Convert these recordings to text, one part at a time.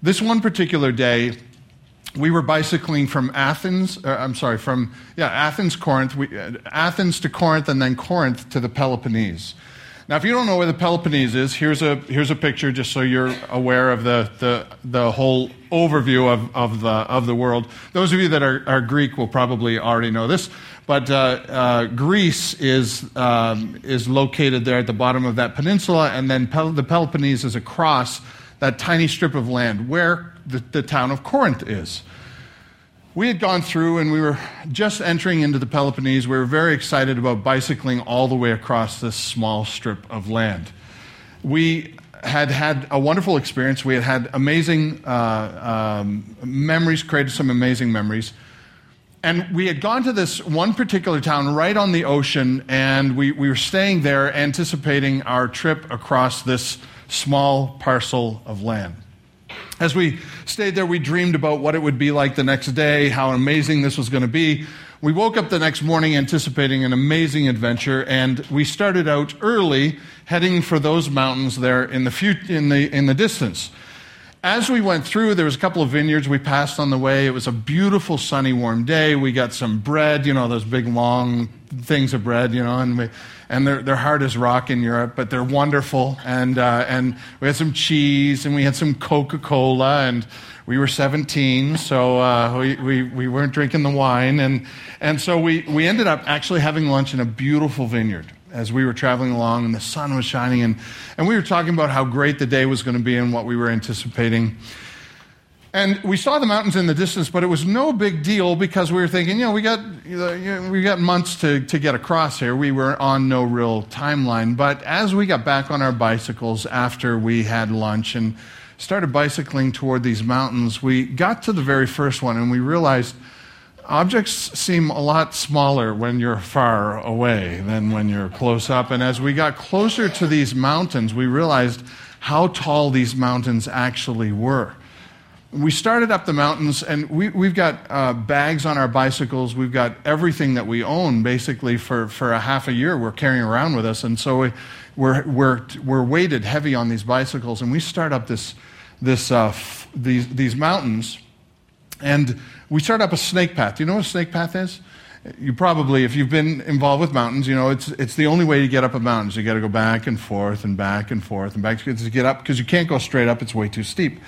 This one particular day, we were bicycling from Athens, uh, I'm sorry, from, yeah, Athens, Corinth, we, uh, Athens to Corinth, and then Corinth to the Peloponnese. Now, if you don't know where the Peloponnese is, here's a, here's a picture just so you're aware of the, the, the whole overview of, of, the, of the world. Those of you that are, are Greek will probably already know this, but uh, uh, Greece is, um, is located there at the bottom of that peninsula, and then Pel- the Peloponnese is across that tiny strip of land where the, the town of Corinth is. We had gone through and we were just entering into the Peloponnese. We were very excited about bicycling all the way across this small strip of land. We had had a wonderful experience. We had had amazing uh, um, memories, created some amazing memories. And we had gone to this one particular town right on the ocean, and we, we were staying there anticipating our trip across this small parcel of land. As we stayed there, we dreamed about what it would be like the next day, how amazing this was going to be. We woke up the next morning anticipating an amazing adventure, and we started out early, heading for those mountains there in the, fut- in the, in the distance. As we went through, there was a couple of vineyards we passed on the way. It was a beautiful, sunny, warm day. We got some bread, you know, those big, long things of bread, you know, and we, and they're, they're hard as rock in Europe, but they're wonderful. And, uh, and we had some cheese and we had some Coca Cola, and we were 17, so uh, we, we, we weren't drinking the wine. And, and so we, we ended up actually having lunch in a beautiful vineyard as we were traveling along, and the sun was shining, and, and we were talking about how great the day was going to be and what we were anticipating. And we saw the mountains in the distance, but it was no big deal because we were thinking, you know, we got, you know, we got months to, to get across here. We were on no real timeline. But as we got back on our bicycles after we had lunch and started bicycling toward these mountains, we got to the very first one and we realized objects seem a lot smaller when you're far away than when you're close up. And as we got closer to these mountains, we realized how tall these mountains actually were we started up the mountains, and we, we've got uh, bags on our bicycles. We've got everything that we own basically for, for a half a year we're carrying around with us. And so we, we're, we're, we're weighted heavy on these bicycles, and we start up this, this, uh, f- these, these mountains, and we start up a snake path. Do you know what a snake path is? You probably, if you've been involved with mountains, you know it's, it's the only way to get up a mountain. You got to go back and forth and back and forth and back to get up because you can't go straight up, it's way too steep.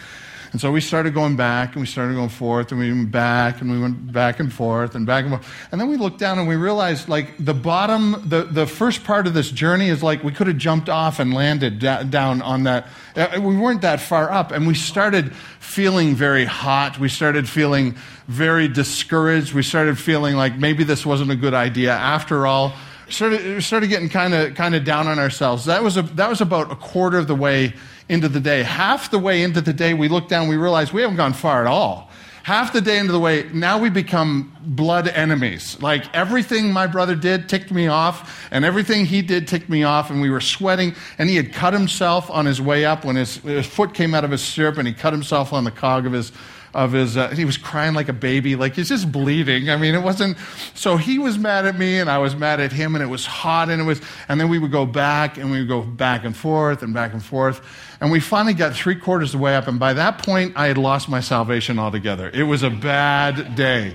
And so we started going back and we started going forth and we went back and we went back and forth and back and forth. And then we looked down and we realized like the bottom, the, the first part of this journey is like we could have jumped off and landed da- down on that. Uh, we weren't that far up and we started feeling very hot. We started feeling very discouraged. We started feeling like maybe this wasn't a good idea after all started, started getting kind of kind of down on ourselves. That was, a, that was about a quarter of the way into the day. Half the way into the day, we looked down, we realized we haven't gone far at all. Half the day into the way, now we become blood enemies. Like everything my brother did ticked me off, and everything he did ticked me off, and we were sweating. And he had cut himself on his way up when his, his foot came out of his stirrup, and he cut himself on the cog of his of his uh, he was crying like a baby like he's just bleeding i mean it wasn't so he was mad at me and i was mad at him and it was hot and it was and then we would go back and we would go back and forth and back and forth and we finally got three quarters of the way up and by that point i had lost my salvation altogether it was a bad day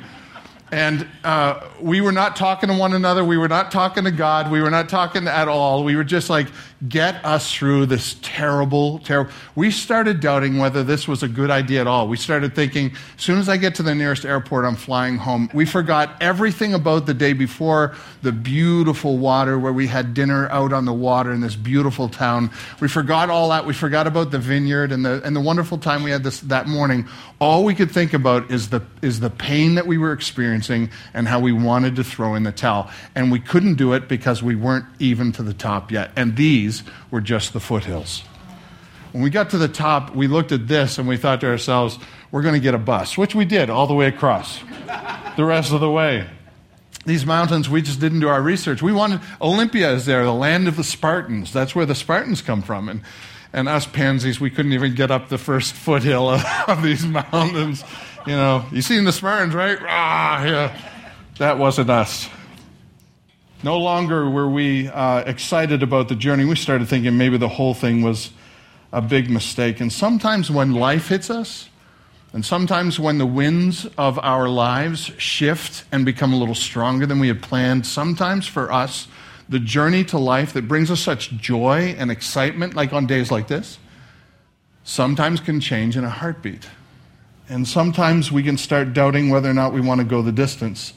and uh, we were not talking to one another. We were not talking to God. We were not talking at all. We were just like, get us through this terrible, terrible. We started doubting whether this was a good idea at all. We started thinking, as soon as I get to the nearest airport, I'm flying home. We forgot everything about the day before the beautiful water where we had dinner out on the water in this beautiful town. We forgot all that. We forgot about the vineyard and the, and the wonderful time we had this, that morning. All we could think about is the, is the pain that we were experiencing and how we wanted to throw in the towel. And we couldn't do it because we weren't even to the top yet. And these were just the foothills. When we got to the top, we looked at this and we thought to ourselves, we're going to get a bus, which we did all the way across, the rest of the way. These mountains, we just didn't do our research. We wanted, Olympia is there, the land of the Spartans. That's where the Spartans come from. And, and us pansies, we couldn't even get up the first foothill of, of these mountains. You know, you seen the Spartans, right? Ah, yeah. That wasn't us. No longer were we uh, excited about the journey. We started thinking maybe the whole thing was a big mistake. And sometimes when life hits us, and sometimes when the winds of our lives shift and become a little stronger than we had planned, sometimes for us, the journey to life that brings us such joy and excitement, like on days like this, sometimes can change in a heartbeat. And sometimes we can start doubting whether or not we want to go the distance.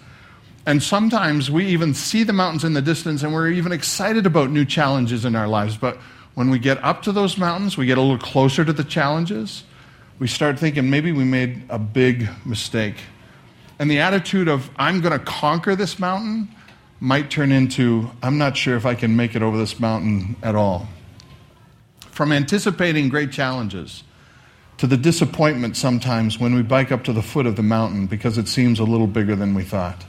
And sometimes we even see the mountains in the distance and we're even excited about new challenges in our lives. But when we get up to those mountains, we get a little closer to the challenges, we start thinking maybe we made a big mistake. And the attitude of, I'm going to conquer this mountain, might turn into, I'm not sure if I can make it over this mountain at all. From anticipating great challenges to the disappointment sometimes when we bike up to the foot of the mountain because it seems a little bigger than we thought.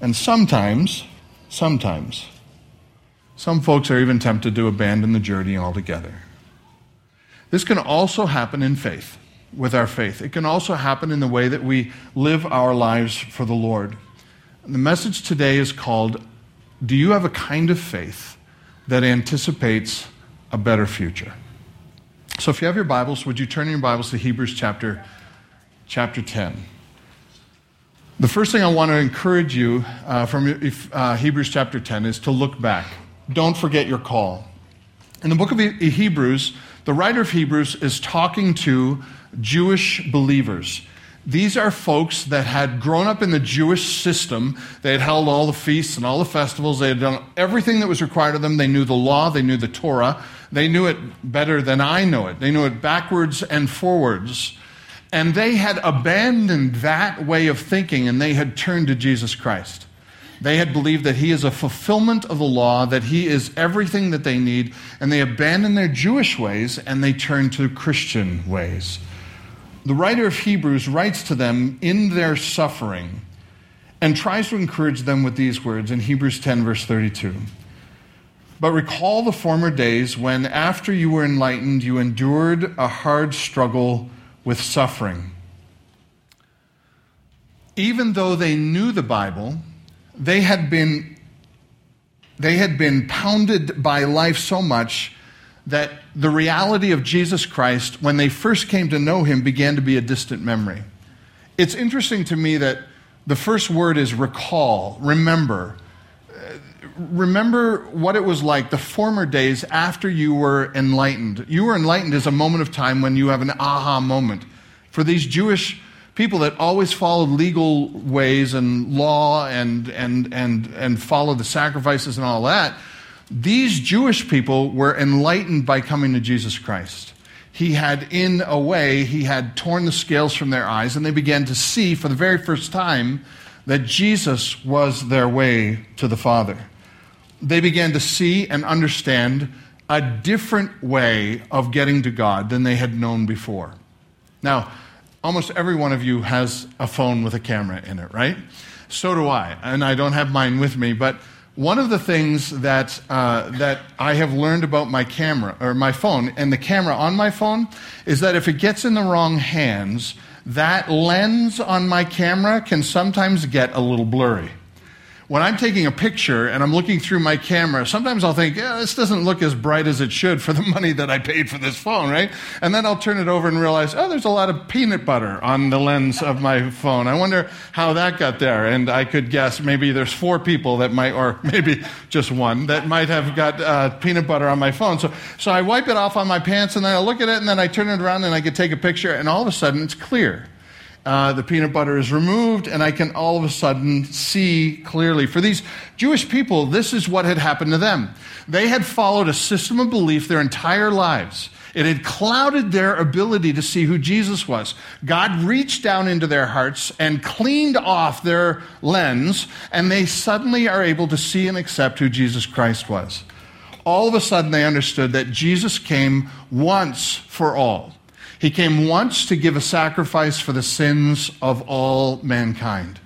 And sometimes, sometimes, some folks are even tempted to abandon the journey altogether. This can also happen in faith, with our faith. It can also happen in the way that we live our lives for the Lord. The message today is called Do you have a kind of faith that anticipates a better future? So if you have your Bibles, would you turn your Bibles to Hebrews chapter, chapter 10? The first thing I want to encourage you uh, from uh, Hebrews chapter 10 is to look back. Don't forget your call. In the book of Hebrews, the writer of Hebrews is talking to Jewish believers. These are folks that had grown up in the Jewish system. They had held all the feasts and all the festivals. They had done everything that was required of them. They knew the law, they knew the Torah. They knew it better than I know it. They knew it backwards and forwards. And they had abandoned that way of thinking and they had turned to Jesus Christ. They had believed that he is a fulfillment of the law, that he is everything that they need, and they abandoned their Jewish ways and they turned to Christian ways the writer of Hebrews writes to them in their suffering and tries to encourage them with these words in Hebrews 10, verse 32. But recall the former days when, after you were enlightened, you endured a hard struggle with suffering. Even though they knew the Bible, they had been, they had been pounded by life so much that the reality of Jesus Christ, when they first came to know him, began to be a distant memory. It's interesting to me that the first word is recall, remember. Remember what it was like the former days after you were enlightened. You were enlightened as a moment of time when you have an aha moment. For these Jewish people that always followed legal ways and law and, and, and, and followed the sacrifices and all that, these Jewish people were enlightened by coming to Jesus Christ. He had, in a way, he had torn the scales from their eyes, and they began to see for the very first time that Jesus was their way to the Father. They began to see and understand a different way of getting to God than they had known before. Now, almost every one of you has a phone with a camera in it, right? So do I, and I don't have mine with me, but one of the things that, uh, that I have learned about my camera, or my phone, and the camera on my phone, is that if it gets in the wrong hands, that lens on my camera can sometimes get a little blurry when I'm taking a picture and I'm looking through my camera, sometimes I'll think, yeah, this doesn't look as bright as it should for the money that I paid for this phone, right? And then I'll turn it over and realize, oh, there's a lot of peanut butter on the lens of my phone. I wonder how that got there. And I could guess maybe there's four people that might, or maybe just one, that might have got uh, peanut butter on my phone. So, so I wipe it off on my pants and then I look at it and then I turn it around and I could take a picture and all of a sudden it's clear uh, the peanut butter is removed, and I can all of a sudden see clearly. For these Jewish people, this is what had happened to them. They had followed a system of belief their entire lives. It had clouded their ability to see who Jesus was. God reached down into their hearts and cleaned off their lens, and they suddenly are able to see and accept who Jesus Christ was. All of a sudden, they understood that Jesus came once for all. He came once to give a sacrifice for the sins of all mankind.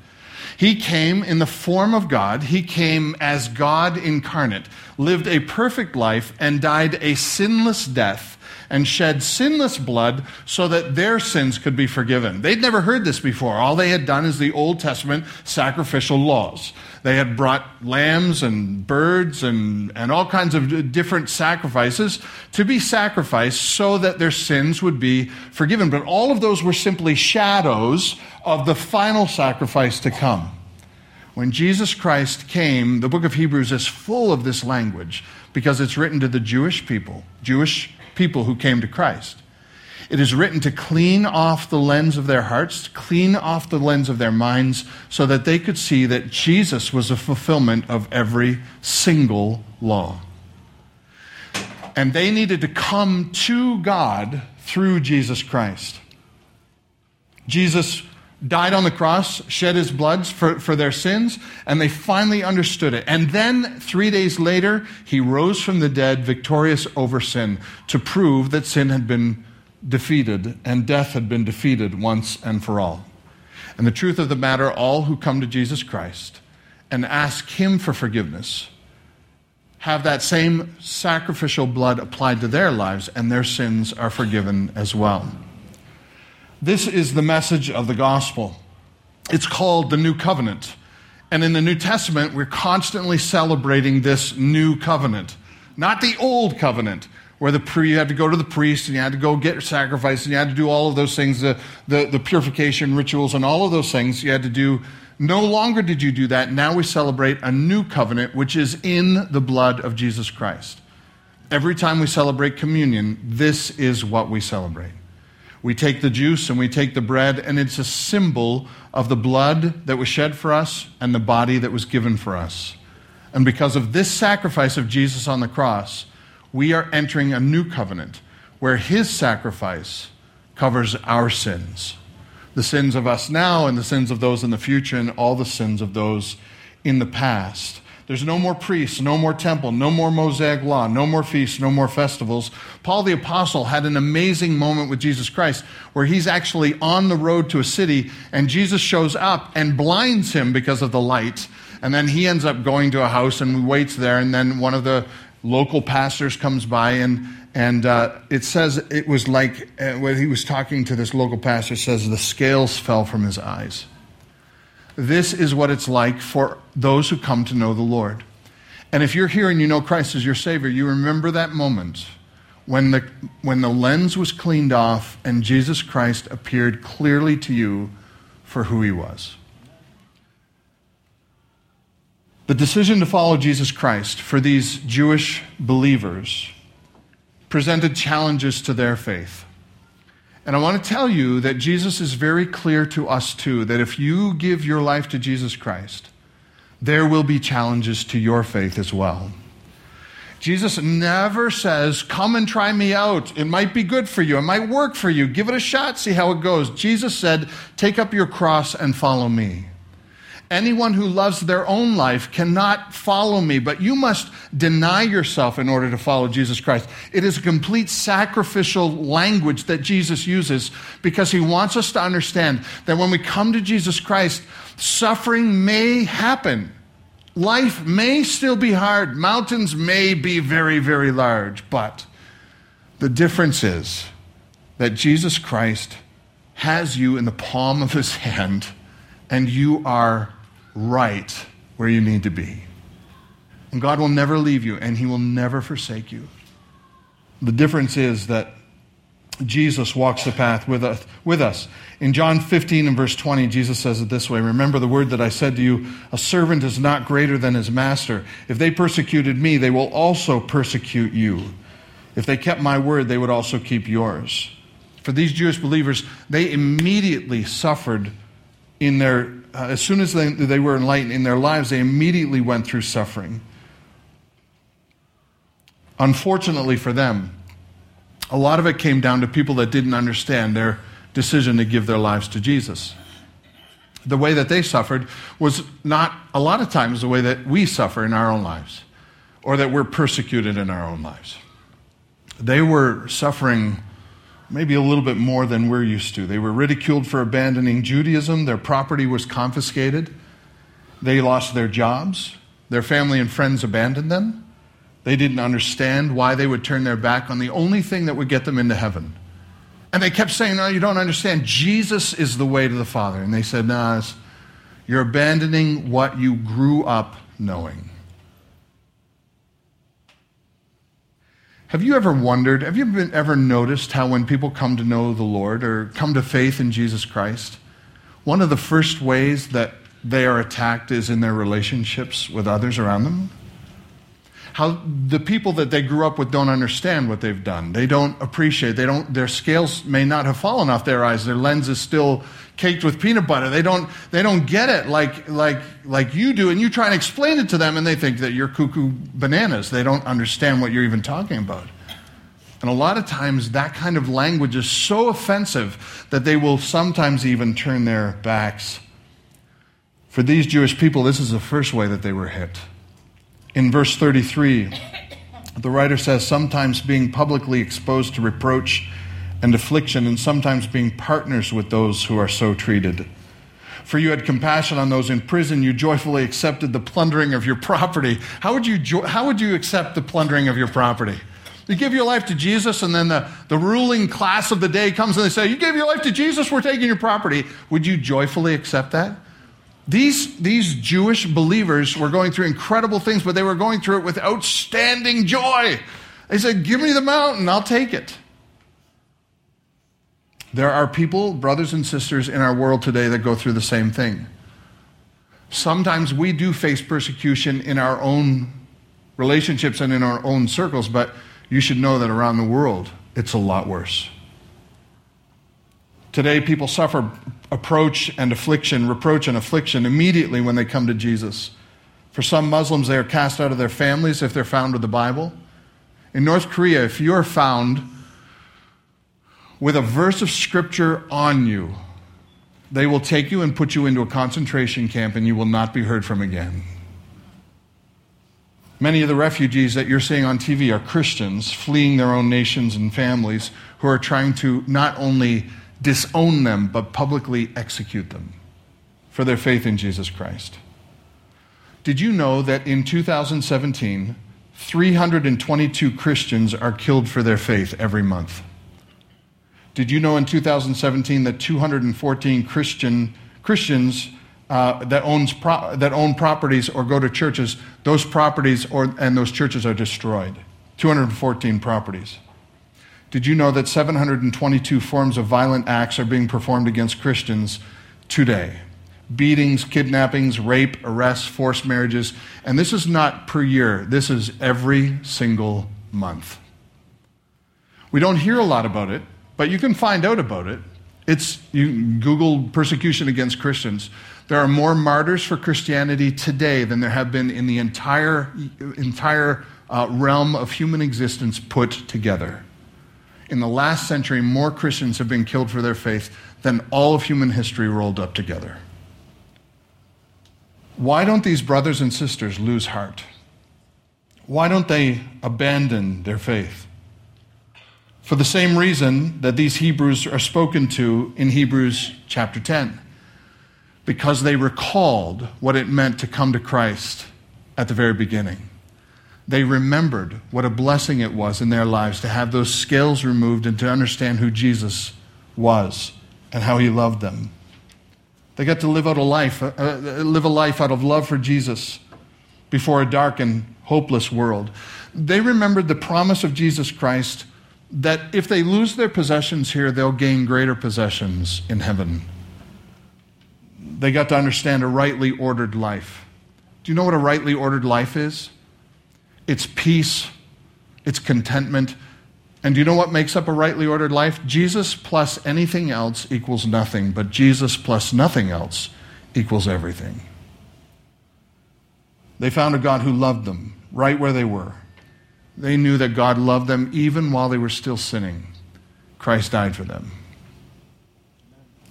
He came in the form of God. He came as God incarnate, lived a perfect life, and died a sinless death, and shed sinless blood so that their sins could be forgiven. They'd never heard this before. All they had done is the Old Testament sacrificial laws. They had brought lambs and birds and, and all kinds of different sacrifices to be sacrificed so that their sins would be forgiven. But all of those were simply shadows of the final sacrifice to come. When Jesus Christ came, the book of Hebrews is full of this language because it's written to the Jewish people, Jewish people who came to Christ. It is written to clean off the lens of their hearts, clean off the lens of their minds, so that they could see that Jesus was a fulfillment of every single law. And they needed to come to God through Jesus Christ. Jesus died on the cross, shed his blood for, for their sins, and they finally understood it. And then, three days later, he rose from the dead, victorious over sin, to prove that sin had been defeated and death had been defeated once and for all. And the truth of the matter, all who come to Jesus Christ and ask Him for forgiveness have that same sacrificial blood applied to their lives, and their sins are forgiven as well. This is the message of the gospel. It's called the New Covenant. And in the New Testament, we're constantly celebrating this new covenant, not the old covenant where the pre, you had to go to the priest and you had to go get your sacrifice and you had to do all of those things, the, the, the purification rituals and all of those things you had to do. No longer did you do that. Now we celebrate a new covenant, which is in the blood of Jesus Christ. Every time we celebrate communion, this is what we celebrate. We take the juice and we take the bread, and it's a symbol of the blood that was shed for us and the body that was given for us. And because of this sacrifice of Jesus on the cross, we are entering a new covenant where his sacrifice covers our sins the sins of us now and the sins of those in the future and all the sins of those in the past. There's no more priests, no more temple, no more Mosaic law, no more feasts, no more festivals. Paul the Apostle had an amazing moment with Jesus Christ where he's actually on the road to a city and Jesus shows up and blinds him because of the light. And then he ends up going to a house and waits there. And then one of the local pastors comes by and and uh, it says it was like uh, when he was talking to this local pastor says the scales fell from his eyes this is what it's like for those who come to know the lord and if you're here and you know christ as your savior you remember that moment when the when the lens was cleaned off and jesus christ appeared clearly to you for who he was the decision to follow Jesus Christ for these Jewish believers presented challenges to their faith. And I want to tell you that Jesus is very clear to us too that if you give your life to Jesus Christ, there will be challenges to your faith as well. Jesus never says, Come and try me out. It might be good for you. It might work for you. Give it a shot, see how it goes. Jesus said, Take up your cross and follow me. Anyone who loves their own life cannot follow me, but you must deny yourself in order to follow Jesus Christ. It is a complete sacrificial language that Jesus uses because he wants us to understand that when we come to Jesus Christ, suffering may happen. Life may still be hard. Mountains may be very, very large, but the difference is that Jesus Christ has you in the palm of his hand and you are right where you need to be. And God will never leave you, and He will never forsake you. The difference is that Jesus walks the path with us, with us. In John 15 and verse 20, Jesus says it this way Remember the word that I said to you, a servant is not greater than his master. If they persecuted me, they will also persecute you. If they kept my word, they would also keep yours. For these Jewish believers, they immediately suffered in their, uh, as soon as they, they were enlightened in their lives, they immediately went through suffering. Unfortunately for them, a lot of it came down to people that didn't understand their decision to give their lives to Jesus. The way that they suffered was not a lot of times the way that we suffer in our own lives or that we're persecuted in our own lives. They were suffering maybe a little bit more than we're used to. They were ridiculed for abandoning Judaism, their property was confiscated, they lost their jobs, their family and friends abandoned them, They didn't understand why they would turn their back on the only thing that would get them into heaven. And they kept saying, No, you don't understand. Jesus is the way to the Father. And they said, No, you're abandoning what you grew up knowing. Have you ever wondered, have you been, ever noticed how when people come to know the Lord or come to faith in Jesus Christ, one of the first ways that they are attacked is in their relationships with others around them? How the people that they grew up with don't understand what they've done. They don't appreciate. They don't. Their scales may not have fallen off their eyes. Their lens is still caked with peanut butter. They don't. They don't get it like like like you do, and you try and explain it to them, and they think that you're cuckoo bananas. They don't understand what you're even talking about. And a lot of times, that kind of language is so offensive that they will sometimes even turn their backs. For these Jewish people, this is the first way that they were hit. In verse 33, the writer says, sometimes being publicly exposed to reproach and affliction, and sometimes being partners with those who are so treated. For you had compassion on those in prison, you joyfully accepted the plundering of your property. How would you, jo- how would you accept the plundering of your property? You give your life to Jesus, and then the, the ruling class of the day comes and they say, You gave your life to Jesus, we're taking your property. Would you joyfully accept that? These, these Jewish believers were going through incredible things, but they were going through it with outstanding joy. They said, Give me the mountain, I'll take it. There are people, brothers and sisters in our world today, that go through the same thing. Sometimes we do face persecution in our own relationships and in our own circles, but you should know that around the world, it's a lot worse. Today, people suffer approach and affliction, reproach and affliction immediately when they come to Jesus. For some Muslims, they are cast out of their families if they're found with the Bible. In North Korea, if you're found with a verse of Scripture on you, they will take you and put you into a concentration camp and you will not be heard from again. Many of the refugees that you're seeing on TV are Christians fleeing their own nations and families who are trying to not only disown them, but publicly execute them for their faith in Jesus Christ. Did you know that in 2017, 322 Christians are killed for their faith every month? Did you know in 2017 that 214 Christian, Christians uh, that, owns pro- that own properties or go to churches, those properties or, and those churches are destroyed? 214 properties. Did you know that 722 forms of violent acts are being performed against Christians today? Beatings, kidnappings, rape, arrests, forced marriages. And this is not per year, this is every single month. We don't hear a lot about it, but you can find out about it. It's you Google persecution against Christians. There are more martyrs for Christianity today than there have been in the entire entire uh, realm of human existence put together in the last century, more Christians have been killed for their faith than all of human history rolled up together. Why don't these brothers and sisters lose heart? Why don't they abandon their faith? For the same reason that these Hebrews are spoken to in Hebrews chapter 10 because they recalled what it meant to come to Christ at the very beginning. They remembered what a blessing it was in their lives to have those scales removed and to understand who Jesus was and how he loved them. They got to live out a life, uh, uh, live a life out of love for Jesus before a dark and hopeless world. They remembered the promise of Jesus Christ that if they lose their possessions here, they'll gain greater possessions in heaven. They got to understand a rightly ordered life. Do you know what a rightly ordered life is? It's peace, it's contentment. And do you know what makes up a rightly ordered life? Jesus plus anything else equals nothing, but Jesus plus nothing else equals everything. They found a God who loved them right where they were. They knew that God loved them even while they were still sinning. Christ died for them.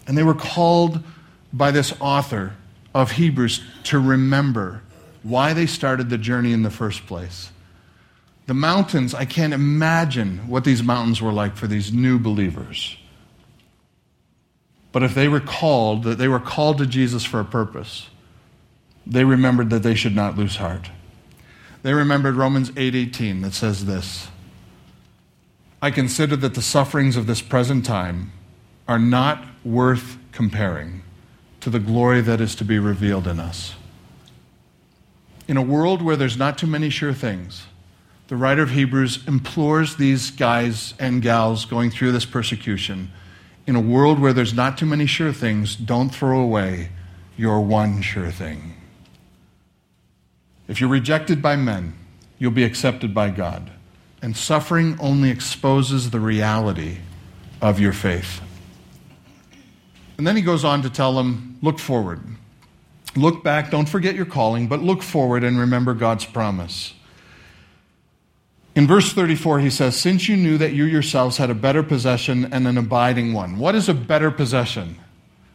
And they were called by this author of Hebrews to remember why they started the journey in the first place. The mountains, I can't imagine what these mountains were like for these new believers. But if they recalled that they were called to Jesus for a purpose, they remembered that they should not lose heart. they remembered Romans 8:18 that says this. I consider that the sufferings of this present time are not worth comparing to the glory that is to be revealed in us. In a world where there's not too many sure things, the writer of Hebrews implores these guys and gals going through this persecution. In a world where there's not too many sure things, don't throw away your one sure thing. If you're rejected by men, you'll be accepted by God. And suffering only exposes the reality of your faith. And then he goes on to tell them look forward. Look back, don't forget your calling, but look forward and remember God's promise. In verse 34, he says, Since you knew that you yourselves had a better possession and an abiding one. What is a better possession?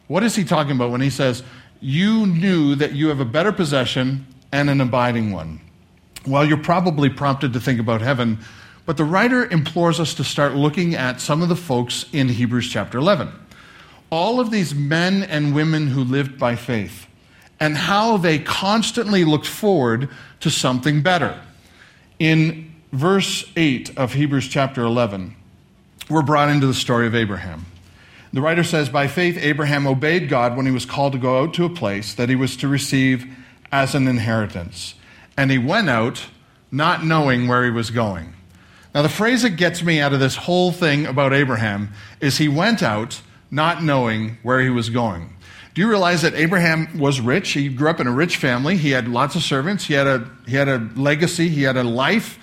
What is he talking about when he says, You knew that you have a better possession and an abiding one? Well, you're probably prompted to think about heaven, but the writer implores us to start looking at some of the folks in Hebrews chapter 11. All of these men and women who lived by faith, and how they constantly looked forward to something better. In verse 8 of Hebrews chapter 11, we're brought into the story of Abraham. The writer says, By faith, Abraham obeyed God when he was called to go out to a place that he was to receive as an inheritance. And he went out not knowing where he was going. Now, the phrase that gets me out of this whole thing about Abraham is he went out not knowing where he was going. Do you realize that Abraham was rich? He grew up in a rich family. He had lots of servants. He had a, he had a legacy. He had a life.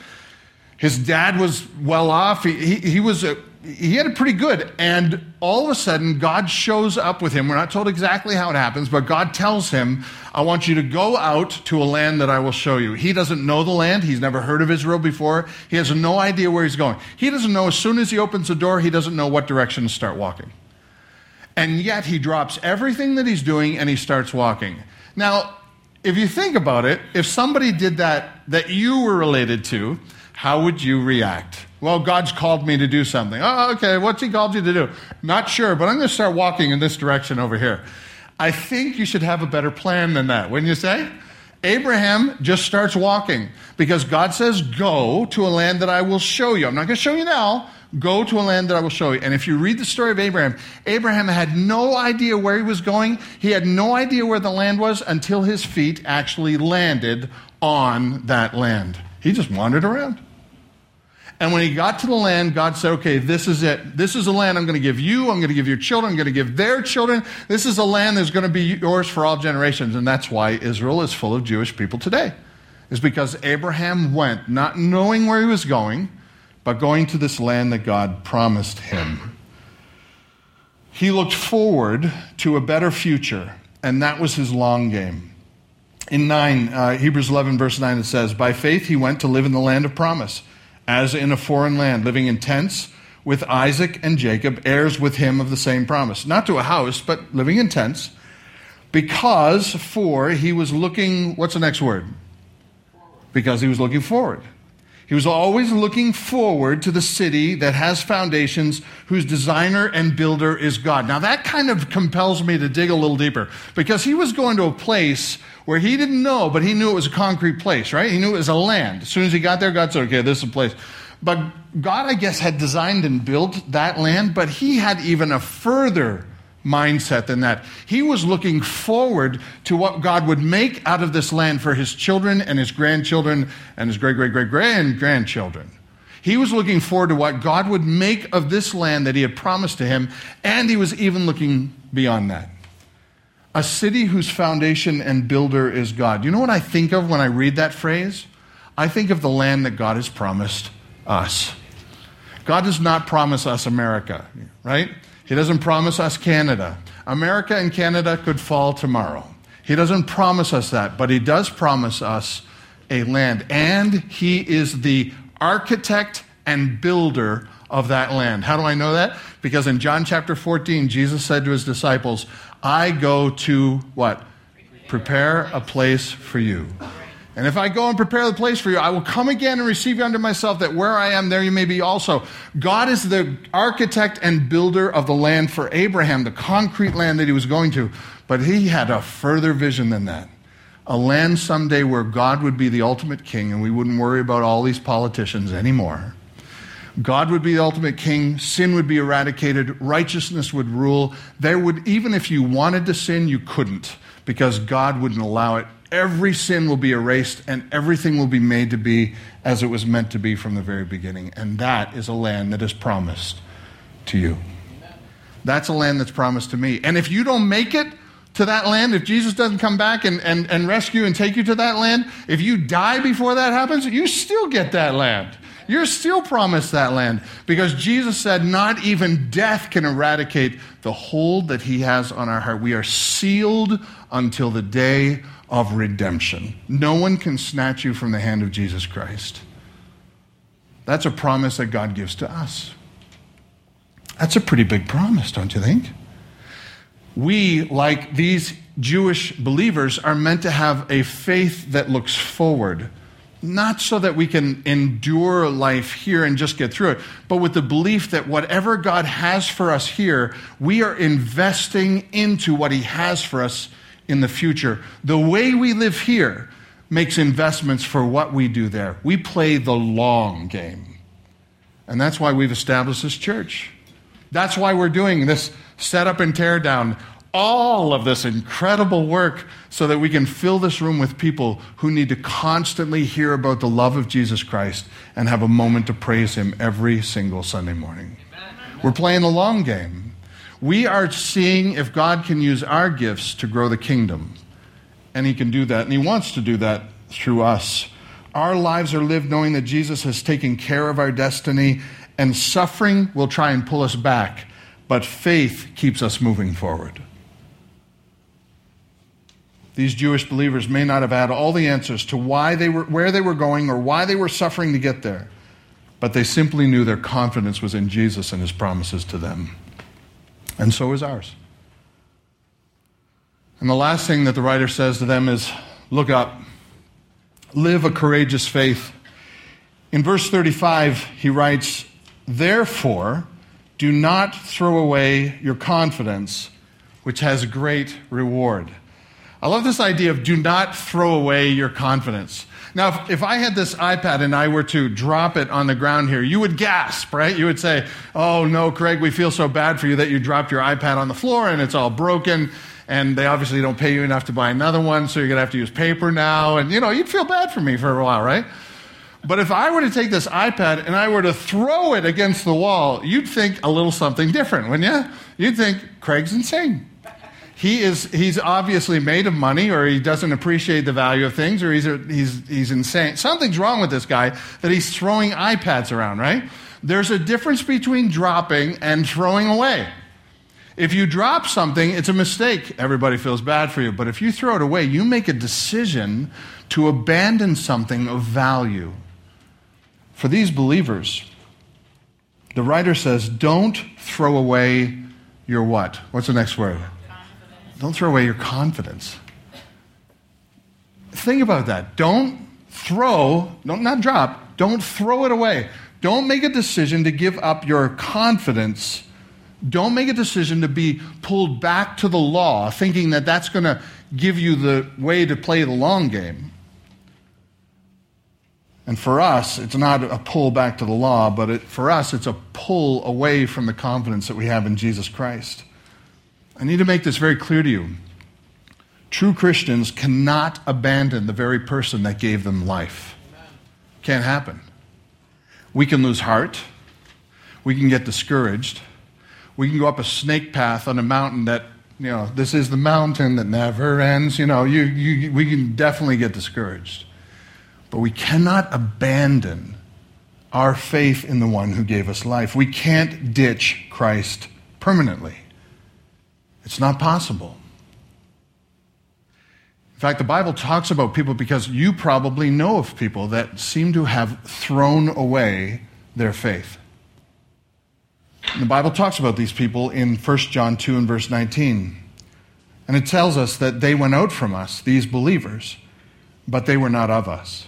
His dad was well off. He, he, he was a, he had it pretty good. And all of a sudden, God shows up with him. We're not told exactly how it happens, but God tells him, I want you to go out to a land that I will show you. He doesn't know the land. He's never heard of Israel before. He has no idea where he's going. He doesn't know as soon as he opens the door, he doesn't know what direction to start walking. And yet he drops everything that he's doing and he starts walking. Now, if you think about it, if somebody did that that you were related to, how would you react? Well, God's called me to do something. Oh, okay, what's He called you to do? Not sure, but I'm going to start walking in this direction over here. I think you should have a better plan than that, wouldn't you say? Abraham just starts walking because God says, Go to a land that I will show you. I'm not going to show you now. Go to a land that I will show you. And if you read the story of Abraham, Abraham had no idea where he was going. He had no idea where the land was until his feet actually landed on that land. He just wandered around. And when he got to the land, God said, okay, this is it. This is a land I'm going to give you. I'm going to give your children. I'm going to give their children. This is a land that's going to be yours for all generations. And that's why Israel is full of Jewish people today, is because Abraham went not knowing where he was going, but going to this land that God promised him. He looked forward to a better future, and that was his long game. In 9, uh, Hebrews 11, verse 9, it says, By faith he went to live in the land of promise as in a foreign land, living in tents with Isaac and Jacob, heirs with him of the same promise. Not to a house, but living in tents, because for he was looking, what's the next word? Because he was looking forward. He was always looking forward to the city that has foundations, whose designer and builder is God. Now, that kind of compels me to dig a little deeper because he was going to a place where he didn't know, but he knew it was a concrete place, right? He knew it was a land. As soon as he got there, God said, okay, this is a place. But God, I guess, had designed and built that land, but he had even a further mindset than that. He was looking forward to what God would make out of this land for his children and his grandchildren and his great, great, great, grand grandchildren. He was looking forward to what God would make of this land that he had promised to him, and he was even looking beyond that. A city whose foundation and builder is God. You know what I think of when I read that phrase? I think of the land that God has promised us. God does not promise us America, right? He doesn't promise us Canada. America and Canada could fall tomorrow. He doesn't promise us that, but He does promise us a land. And He is the architect and builder of that land. How do I know that? Because in John chapter 14, Jesus said to His disciples, I go to what? Prepare a place for you. And if I go and prepare the place for you, I will come again and receive you unto myself, that where I am, there you may be also. God is the architect and builder of the land for Abraham, the concrete land that he was going to. But he had a further vision than that. a land someday where God would be the ultimate king and we wouldn't worry about all these politicians anymore. God would be the ultimate king, sin would be eradicated, righteousness would rule. There would, even if you wanted to sin, you couldn't because God wouldn't allow it. Every sin will be erased and everything will be made to be as it was meant to be from the very beginning. And that is a land that is promised to you. That's a land that's promised to me. And if you don't make it, to that land, if Jesus doesn't come back and, and, and rescue and take you to that land, if you die before that happens, you still get that land. You're still promised that land because Jesus said, Not even death can eradicate the hold that He has on our heart. We are sealed until the day of redemption. No one can snatch you from the hand of Jesus Christ. That's a promise that God gives to us. That's a pretty big promise, don't you think? We, like these Jewish believers, are meant to have a faith that looks forward not so that we can endure life here and just get through it, but with the belief that whatever God has for us here, we are investing into what He has for us in the future. The way we live here makes investments for what we do there. We play the long game. And that's why we've established this church. That's why we're doing this setup and tear down all of this incredible work so that we can fill this room with people who need to constantly hear about the love of Jesus Christ and have a moment to praise Him every single Sunday morning. We're playing the long game. We are seeing if God can use our gifts to grow the kingdom. And He can do that, and He wants to do that through us. Our lives are lived knowing that Jesus has taken care of our destiny, and suffering will try and pull us back, but faith keeps us moving forward. These Jewish believers may not have had all the answers to why they were, where they were going or why they were suffering to get there, but they simply knew their confidence was in Jesus and his promises to them. And so is ours. And the last thing that the writer says to them is look up, live a courageous faith. In verse 35, he writes, Therefore, do not throw away your confidence, which has great reward. I love this idea of do not throw away your confidence. Now, if, if, I had this iPad and I were to drop it on the ground here, you would gasp, right? You would say, Oh, no, Craig, we feel so bad for you that you dropped your iPad on the floor and it's all broken. And they obviously don't pay you enough to buy another one, so you're going to have to use paper now. And, you know, you'd feel bad for me for a while, right? But if I were to take this iPad and I were to throw it against the wall, you'd think a little something different, wouldn't you? You'd think, Craig's insane he is he's obviously made of money or he doesn't appreciate the value of things or he's, he's, he's insane. Something's wrong with this guy that he's throwing ipads around right? There's a difference between dropping and throwing away. If you drop something it's a mistake. Everybody feels bad for you. But if you throw it away you make a decision to abandon something of value. For these believers the writer says don't throw away your what? What's the next word don't throw away your confidence. Think about that. Don't throw, don't not drop, don't throw it away. Don't make a decision to give up your confidence. Don't make a decision to be pulled back to the law, thinking that that's going to give you the way to play the long game. And for us, it's not a pull back to the law, but it, for us, it's a pull away from the confidence that we have in Jesus Christ. I need to make this very clear to you. True Christians cannot abandon the very person that gave them life. Can't happen. We can lose heart. We can get discouraged. We can go up a snake path on a mountain that, you know, this is the mountain that never ends. You know, you, you, we can definitely get discouraged. But we cannot abandon our faith in the one who gave us life. We can't ditch Christ permanently. It's not possible. In fact, the Bible talks about people because you probably know of people that seem to have thrown away their faith. And the Bible talks about these people in 1 John 2 and verse 19. And it tells us that they went out from us, these believers, but they were not of us.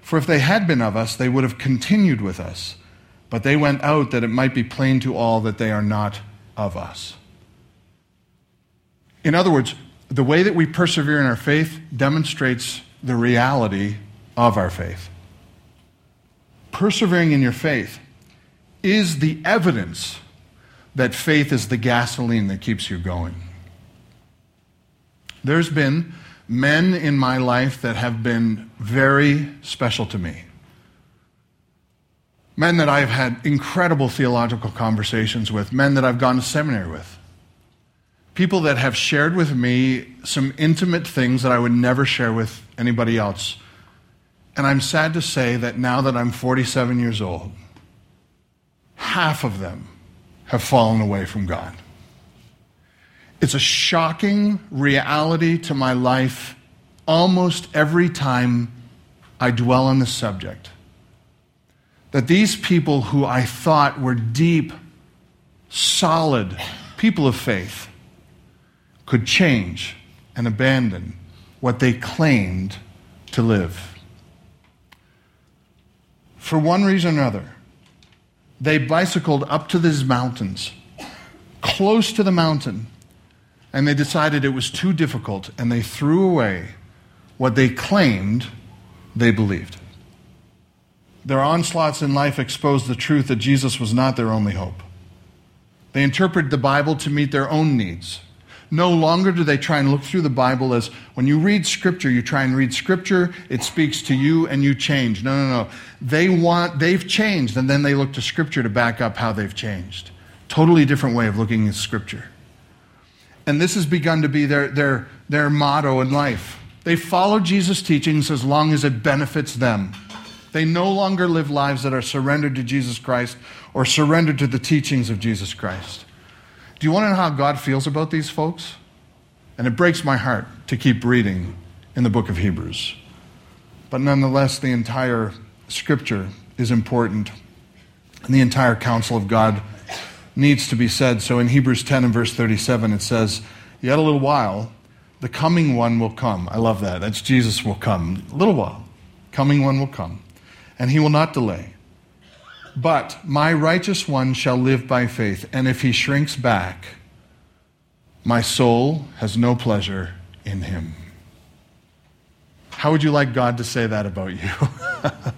For if they had been of us, they would have continued with us. But they went out that it might be plain to all that they are not of us. In other words, the way that we persevere in our faith demonstrates the reality of our faith. Persevering in your faith is the evidence that faith is the gasoline that keeps you going. There's been men in my life that have been very special to me. Men that I've had incredible theological conversations with, men that I've gone to seminary with. People that have shared with me some intimate things that I would never share with anybody else. And I'm sad to say that now that I'm 47 years old, half of them have fallen away from God. It's a shocking reality to my life almost every time I dwell on the subject. That these people who I thought were deep, solid people of faith could change and abandon what they claimed to live. For one reason or another, they bicycled up to these mountains, close to the mountain, and they decided it was too difficult, and they threw away what they claimed they believed. Their onslaughts in life exposed the truth that Jesus was not their only hope. They interpreted the Bible to meet their own needs. No longer do they try and look through the Bible as when you read Scripture, you try and read Scripture, it speaks to you and you change. No, no, no. They want, they've changed, and then they look to Scripture to back up how they've changed. Totally different way of looking at Scripture. And this has begun to be their, their, their motto in life. They follow Jesus' teachings as long as it benefits them. They no longer live lives that are surrendered to Jesus Christ or surrendered to the teachings of Jesus Christ. Do you want to know how God feels about these folks? And it breaks my heart to keep reading in the book of Hebrews. But nonetheless, the entire scripture is important, and the entire counsel of God needs to be said. So in Hebrews 10 and verse 37, it says, Yet a little while, the coming one will come. I love that. That's Jesus will come. A little while, coming one will come, and he will not delay. But my righteous one shall live by faith, and if he shrinks back, my soul has no pleasure in him. How would you like God to say that about you?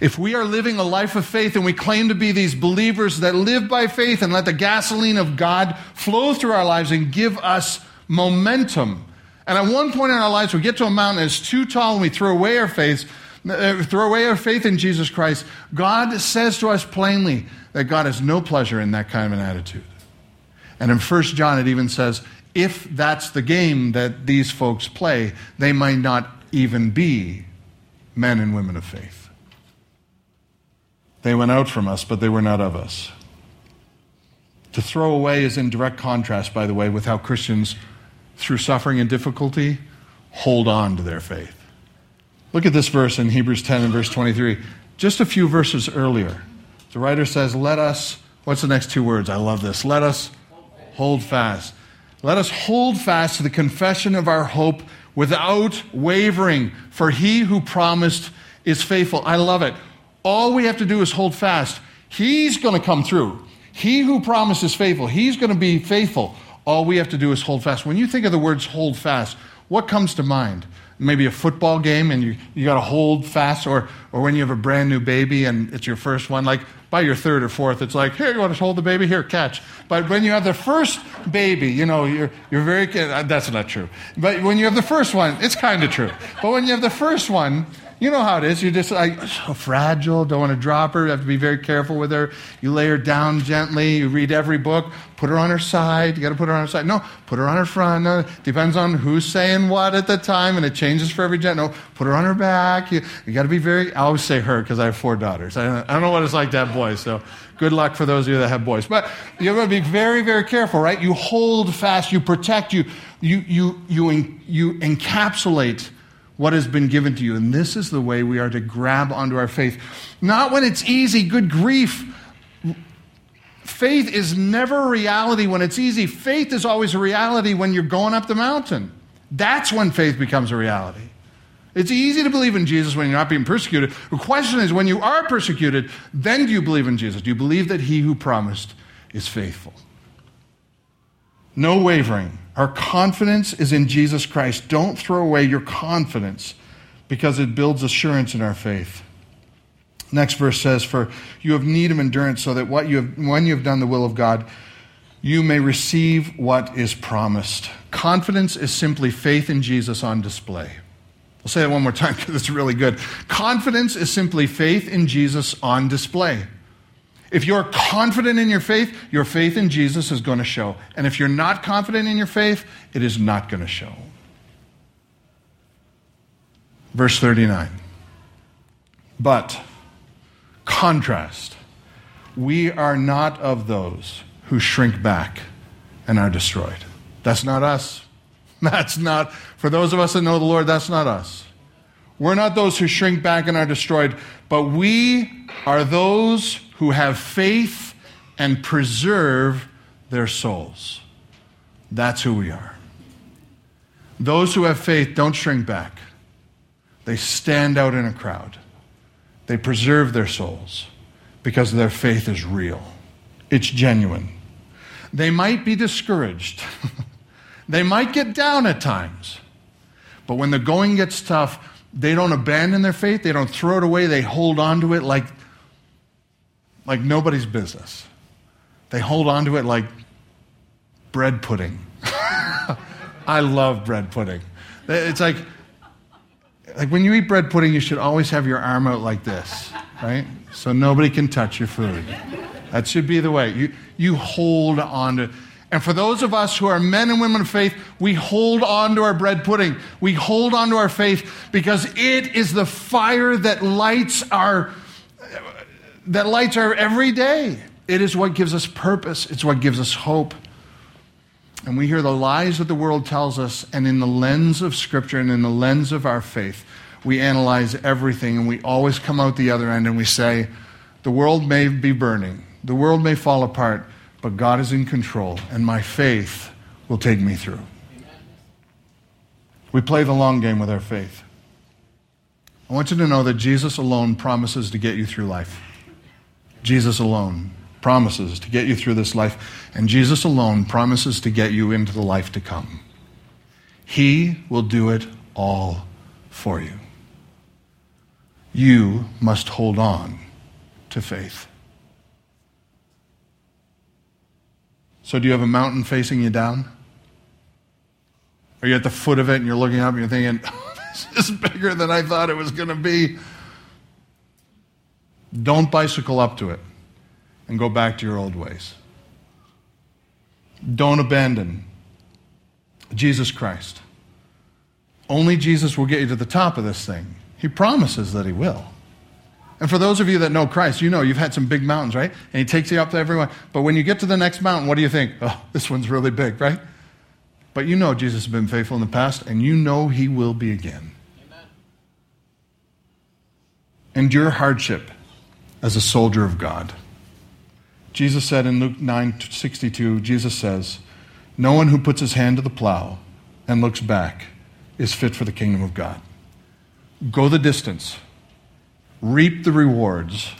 if we are living a life of faith and we claim to be these believers that live by faith and let the gasoline of God flow through our lives and give us momentum. And at one point in our lives, we get to a mountain that's too tall and we throw away our faith, uh, throw away our faith in Jesus Christ, God says to us plainly that God has no pleasure in that kind of an attitude. And in 1 John, it even says, if that's the game that these folks play, they might not even be men and women of faith. They went out from us, but they were not of us. To throw away is in direct contrast, by the way, with how Christians, through suffering and difficulty, hold on to their faith. Look at this verse in Hebrews 10 and verse 23. Just a few verses earlier, the writer says, Let us, what's the next two words? I love this. Let us hold fast. Let us hold fast to the confession of our hope without wavering, for he who promised is faithful. I love it. All we have to do is hold fast. He's going to come through. He who promises faithful, he's going to be faithful. All we have to do is hold fast. When you think of the words hold fast, what comes to mind? Maybe a football game and you, you got to hold fast, or, or when you have a brand new baby and it's your first one, like by your third or fourth, it's like, here, you want to hold the baby? Here, catch. But when you have the first baby, you know, you're, you're very, uh, that's not true. But when you have the first one, it's kind of true. But when you have the first one, you know how it is. You're just like so fragile, don't want to drop her, you have to be very careful with her. You lay her down gently, you read every book, put her on her side. You got to put her on her side. No, put her on her front. No, depends on who's saying what at the time, and it changes for every gen. No, put her on her back. You, you got to be very, I always say her because I have four daughters. I don't, I don't know what it's like to have boys, so good luck for those of you that have boys. But you have to be very, very careful, right? You hold fast, you protect, you, you, you, you, you encapsulate what has been given to you. And this is the way we are to grab onto our faith. Not when it's easy, good grief. Faith is never a reality when it's easy. Faith is always a reality when you're going up the mountain. That's when faith becomes a reality. It's easy to believe in Jesus when you're not being persecuted. The question is when you are persecuted, then do you believe in Jesus? Do you believe that he who promised is faithful? No wavering Our confidence is in Jesus Christ. Don't throw away your confidence because it builds assurance in our faith. Next verse says, For you have need of endurance, so that what you have, when you have done the will of God, you may receive what is promised. Confidence is simply faith in Jesus on display. I'll say that one more time because it's really good. Confidence is simply faith in Jesus on display. If you're confident in your faith, your faith in Jesus is going to show. And if you're not confident in your faith, it is not going to show. Verse 39. But, contrast, we are not of those who shrink back and are destroyed. That's not us. That's not, for those of us that know the Lord, that's not us. We're not those who shrink back and are destroyed, but we are those who have faith and preserve their souls. That's who we are. Those who have faith don't shrink back, they stand out in a crowd. They preserve their souls because their faith is real, it's genuine. They might be discouraged. They might get down at times, but when the going gets tough, they don't abandon their faith, they don't throw it away, they hold on to it like, like nobody's business. They hold on to it like bread pudding. I love bread pudding. It's like, like when you eat bread pudding, you should always have your arm out like this, right? So nobody can touch your food. That should be the way. You, you hold on to and for those of us who are men and women of faith, we hold on to our bread pudding. We hold on to our faith because it is the fire that lights our that lights our every day. It is what gives us purpose. It's what gives us hope. And we hear the lies that the world tells us, and in the lens of Scripture and in the lens of our faith, we analyze everything and we always come out the other end and we say, the world may be burning, the world may fall apart, but God is in control, and my faith will take me through. We play the long game with our faith. I want you to know that Jesus alone promises to get you through life. Jesus alone promises to get you through this life, and Jesus alone promises to get you into the life to come. He will do it all for you. You must hold on to faith. So, do you have a mountain facing you down? Are you at the foot of it and you're looking up and you're thinking, oh, this is bigger than I thought it was going to be? Don't bicycle up to it and go back to your old ways. Don't abandon Jesus Christ. Only Jesus will get you to the top of this thing. He promises that He will. And for those of you that know Christ, you know you've had some big mountains, right? And He takes you up to everyone. But when you get to the next mountain, what do you think? Oh, this one's really big, right? But you know Jesus has been faithful in the past, and you know He will be again. Amen. Endure hardship as a soldier of God. Jesus said in Luke 9:62, Jesus says, No one who puts his hand to the plow and looks back is fit for the kingdom of God. Go the distance reap the rewards,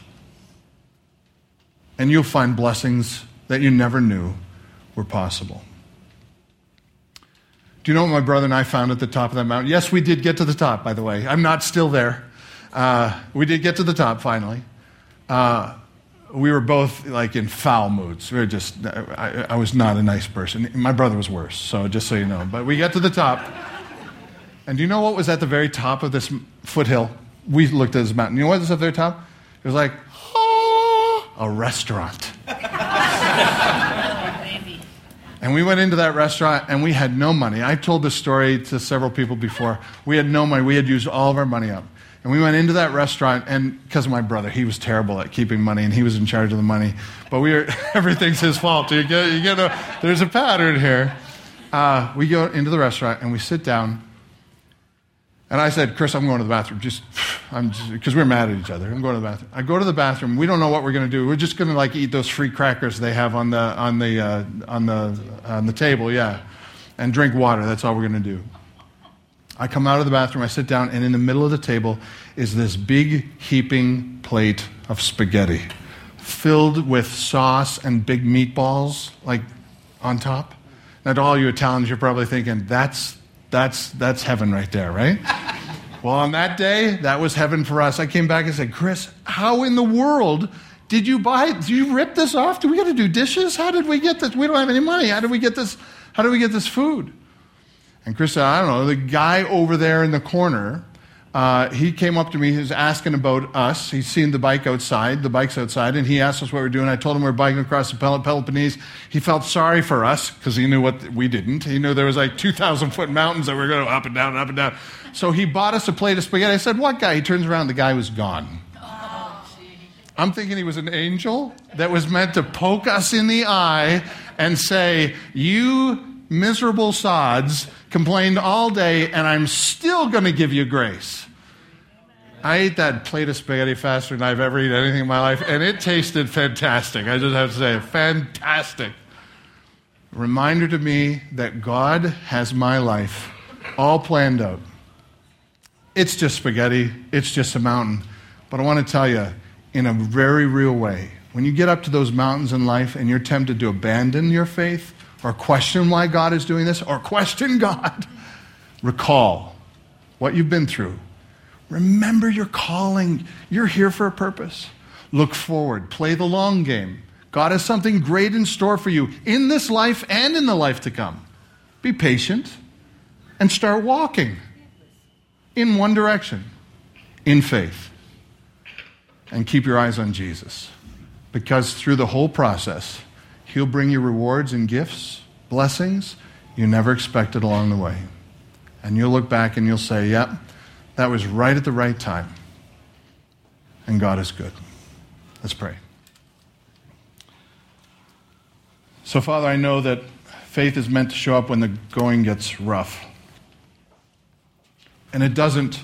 and you'll find blessings that you never knew were possible. Do you know what my brother and I found at the top of that mountain? Yes, we did get to the top, by the way. I'm not still there. Uh, we did get to the top finally. Uh, we were both like in foul moods. We were just, I, I, was not a nice person. My brother was worse, so just so you know. But we got to the top. And do you know what was at the very top of this foothill? we looked at this mountain. You know what was at the top? It was like, oh, a restaurant. and we went into that restaurant and we had no money. I told this story to several people before. We had no money. We had used all of our money up. And we went into that restaurant, and because of my brother, he was terrible at keeping money, and he was in charge of the money. But we were, everything's his fault. You get, you get a, there's a pattern here. Uh, we go into the restaurant, and we sit down, and I said, Chris, I'm going to the bathroom. Just, I'm because we're mad at each other. I'm going to the bathroom. I go to the bathroom. We don't know what we're going to do. We're just going to like eat those free crackers they have on the on the uh, on the on the table, yeah, and drink water. That's all we're going to do. I come out of the bathroom. I sit down, and in the middle of the table is this big heaping plate of spaghetti, filled with sauce and big meatballs, like on top. Now, to all you Italians, you're probably thinking, that's, that's, that's heaven right there, right? well, on that day, that was heaven for us. I came back and said, Chris, how in the world did you buy, did you rip this off? Do we got to do dishes? How did we get this? We don't have any money. How did we get this, how did we get this food? And Chris said, I don't know, the guy over there in the corner uh, he came up to me. He was asking about us. He's seen the bike outside, the bike's outside, and he asked us what we are doing. I told him we are biking across the Peloponnese. He felt sorry for us because he knew what we didn't. He knew there was like 2,000 foot mountains that we were going up and down and up and down. So he bought us a plate of spaghetti. I said, What guy? He turns around, the guy was gone. I'm thinking he was an angel that was meant to poke us in the eye and say, You miserable sods complained all day, and I'm still going to give you grace. I ate that plate of spaghetti faster than I've ever eaten anything in my life, and it tasted fantastic. I just have to say, fantastic. Reminder to me that God has my life all planned out. It's just spaghetti, it's just a mountain. But I want to tell you, in a very real way, when you get up to those mountains in life and you're tempted to abandon your faith, or question why God is doing this, or question God, recall what you've been through. Remember your calling. You're here for a purpose. Look forward, play the long game. God has something great in store for you in this life and in the life to come. Be patient and start walking in one direction, in faith. And keep your eyes on Jesus. Because through the whole process, He'll bring you rewards and gifts, blessings you never expected along the way. And you'll look back and you'll say, yep, that was right at the right time. And God is good. Let's pray. So, Father, I know that faith is meant to show up when the going gets rough. And it doesn't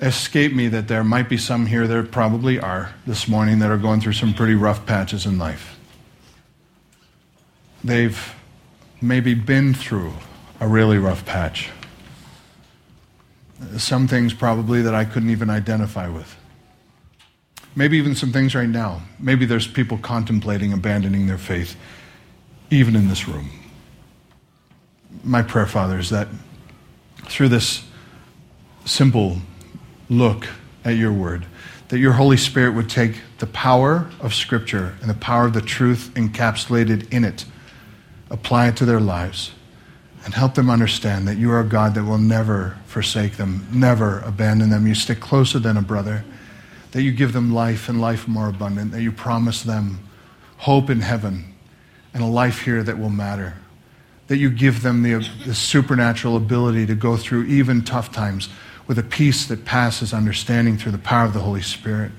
escape me that there might be some here, there probably are this morning, that are going through some pretty rough patches in life. They've maybe been through a really rough patch. Some things probably that I couldn't even identify with. Maybe even some things right now. Maybe there's people contemplating abandoning their faith, even in this room. My prayer, Father, is that through this simple look at your word, that your Holy Spirit would take the power of Scripture and the power of the truth encapsulated in it apply it to their lives, and help them understand that you are a God that will never forsake them, never abandon them. You stick closer than a brother, that you give them life and life more abundant, that you promise them hope in heaven and a life here that will matter, that you give them the, the supernatural ability to go through even tough times with a peace that passes understanding through the power of the Holy Spirit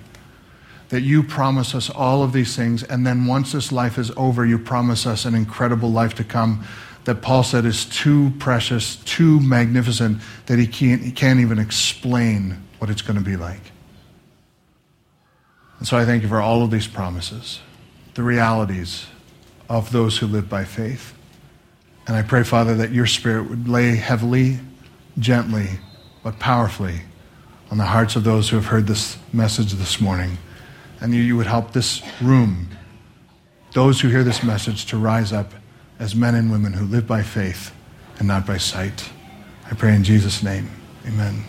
that you promise us all of these things, and then once this life is over, you promise us an incredible life to come that Paul said is too precious, too magnificent, that he can't, he can't even explain what it's going to be like. And so I thank you for all of these promises, the realities of those who live by faith. And I pray, Father, that your Spirit would lay heavily, gently, but powerfully on the hearts of those who have heard this message this morning and you, you would help this room, those who hear this message, to rise up as men and women who live by faith and not by sight. I pray in Jesus' name. Amen.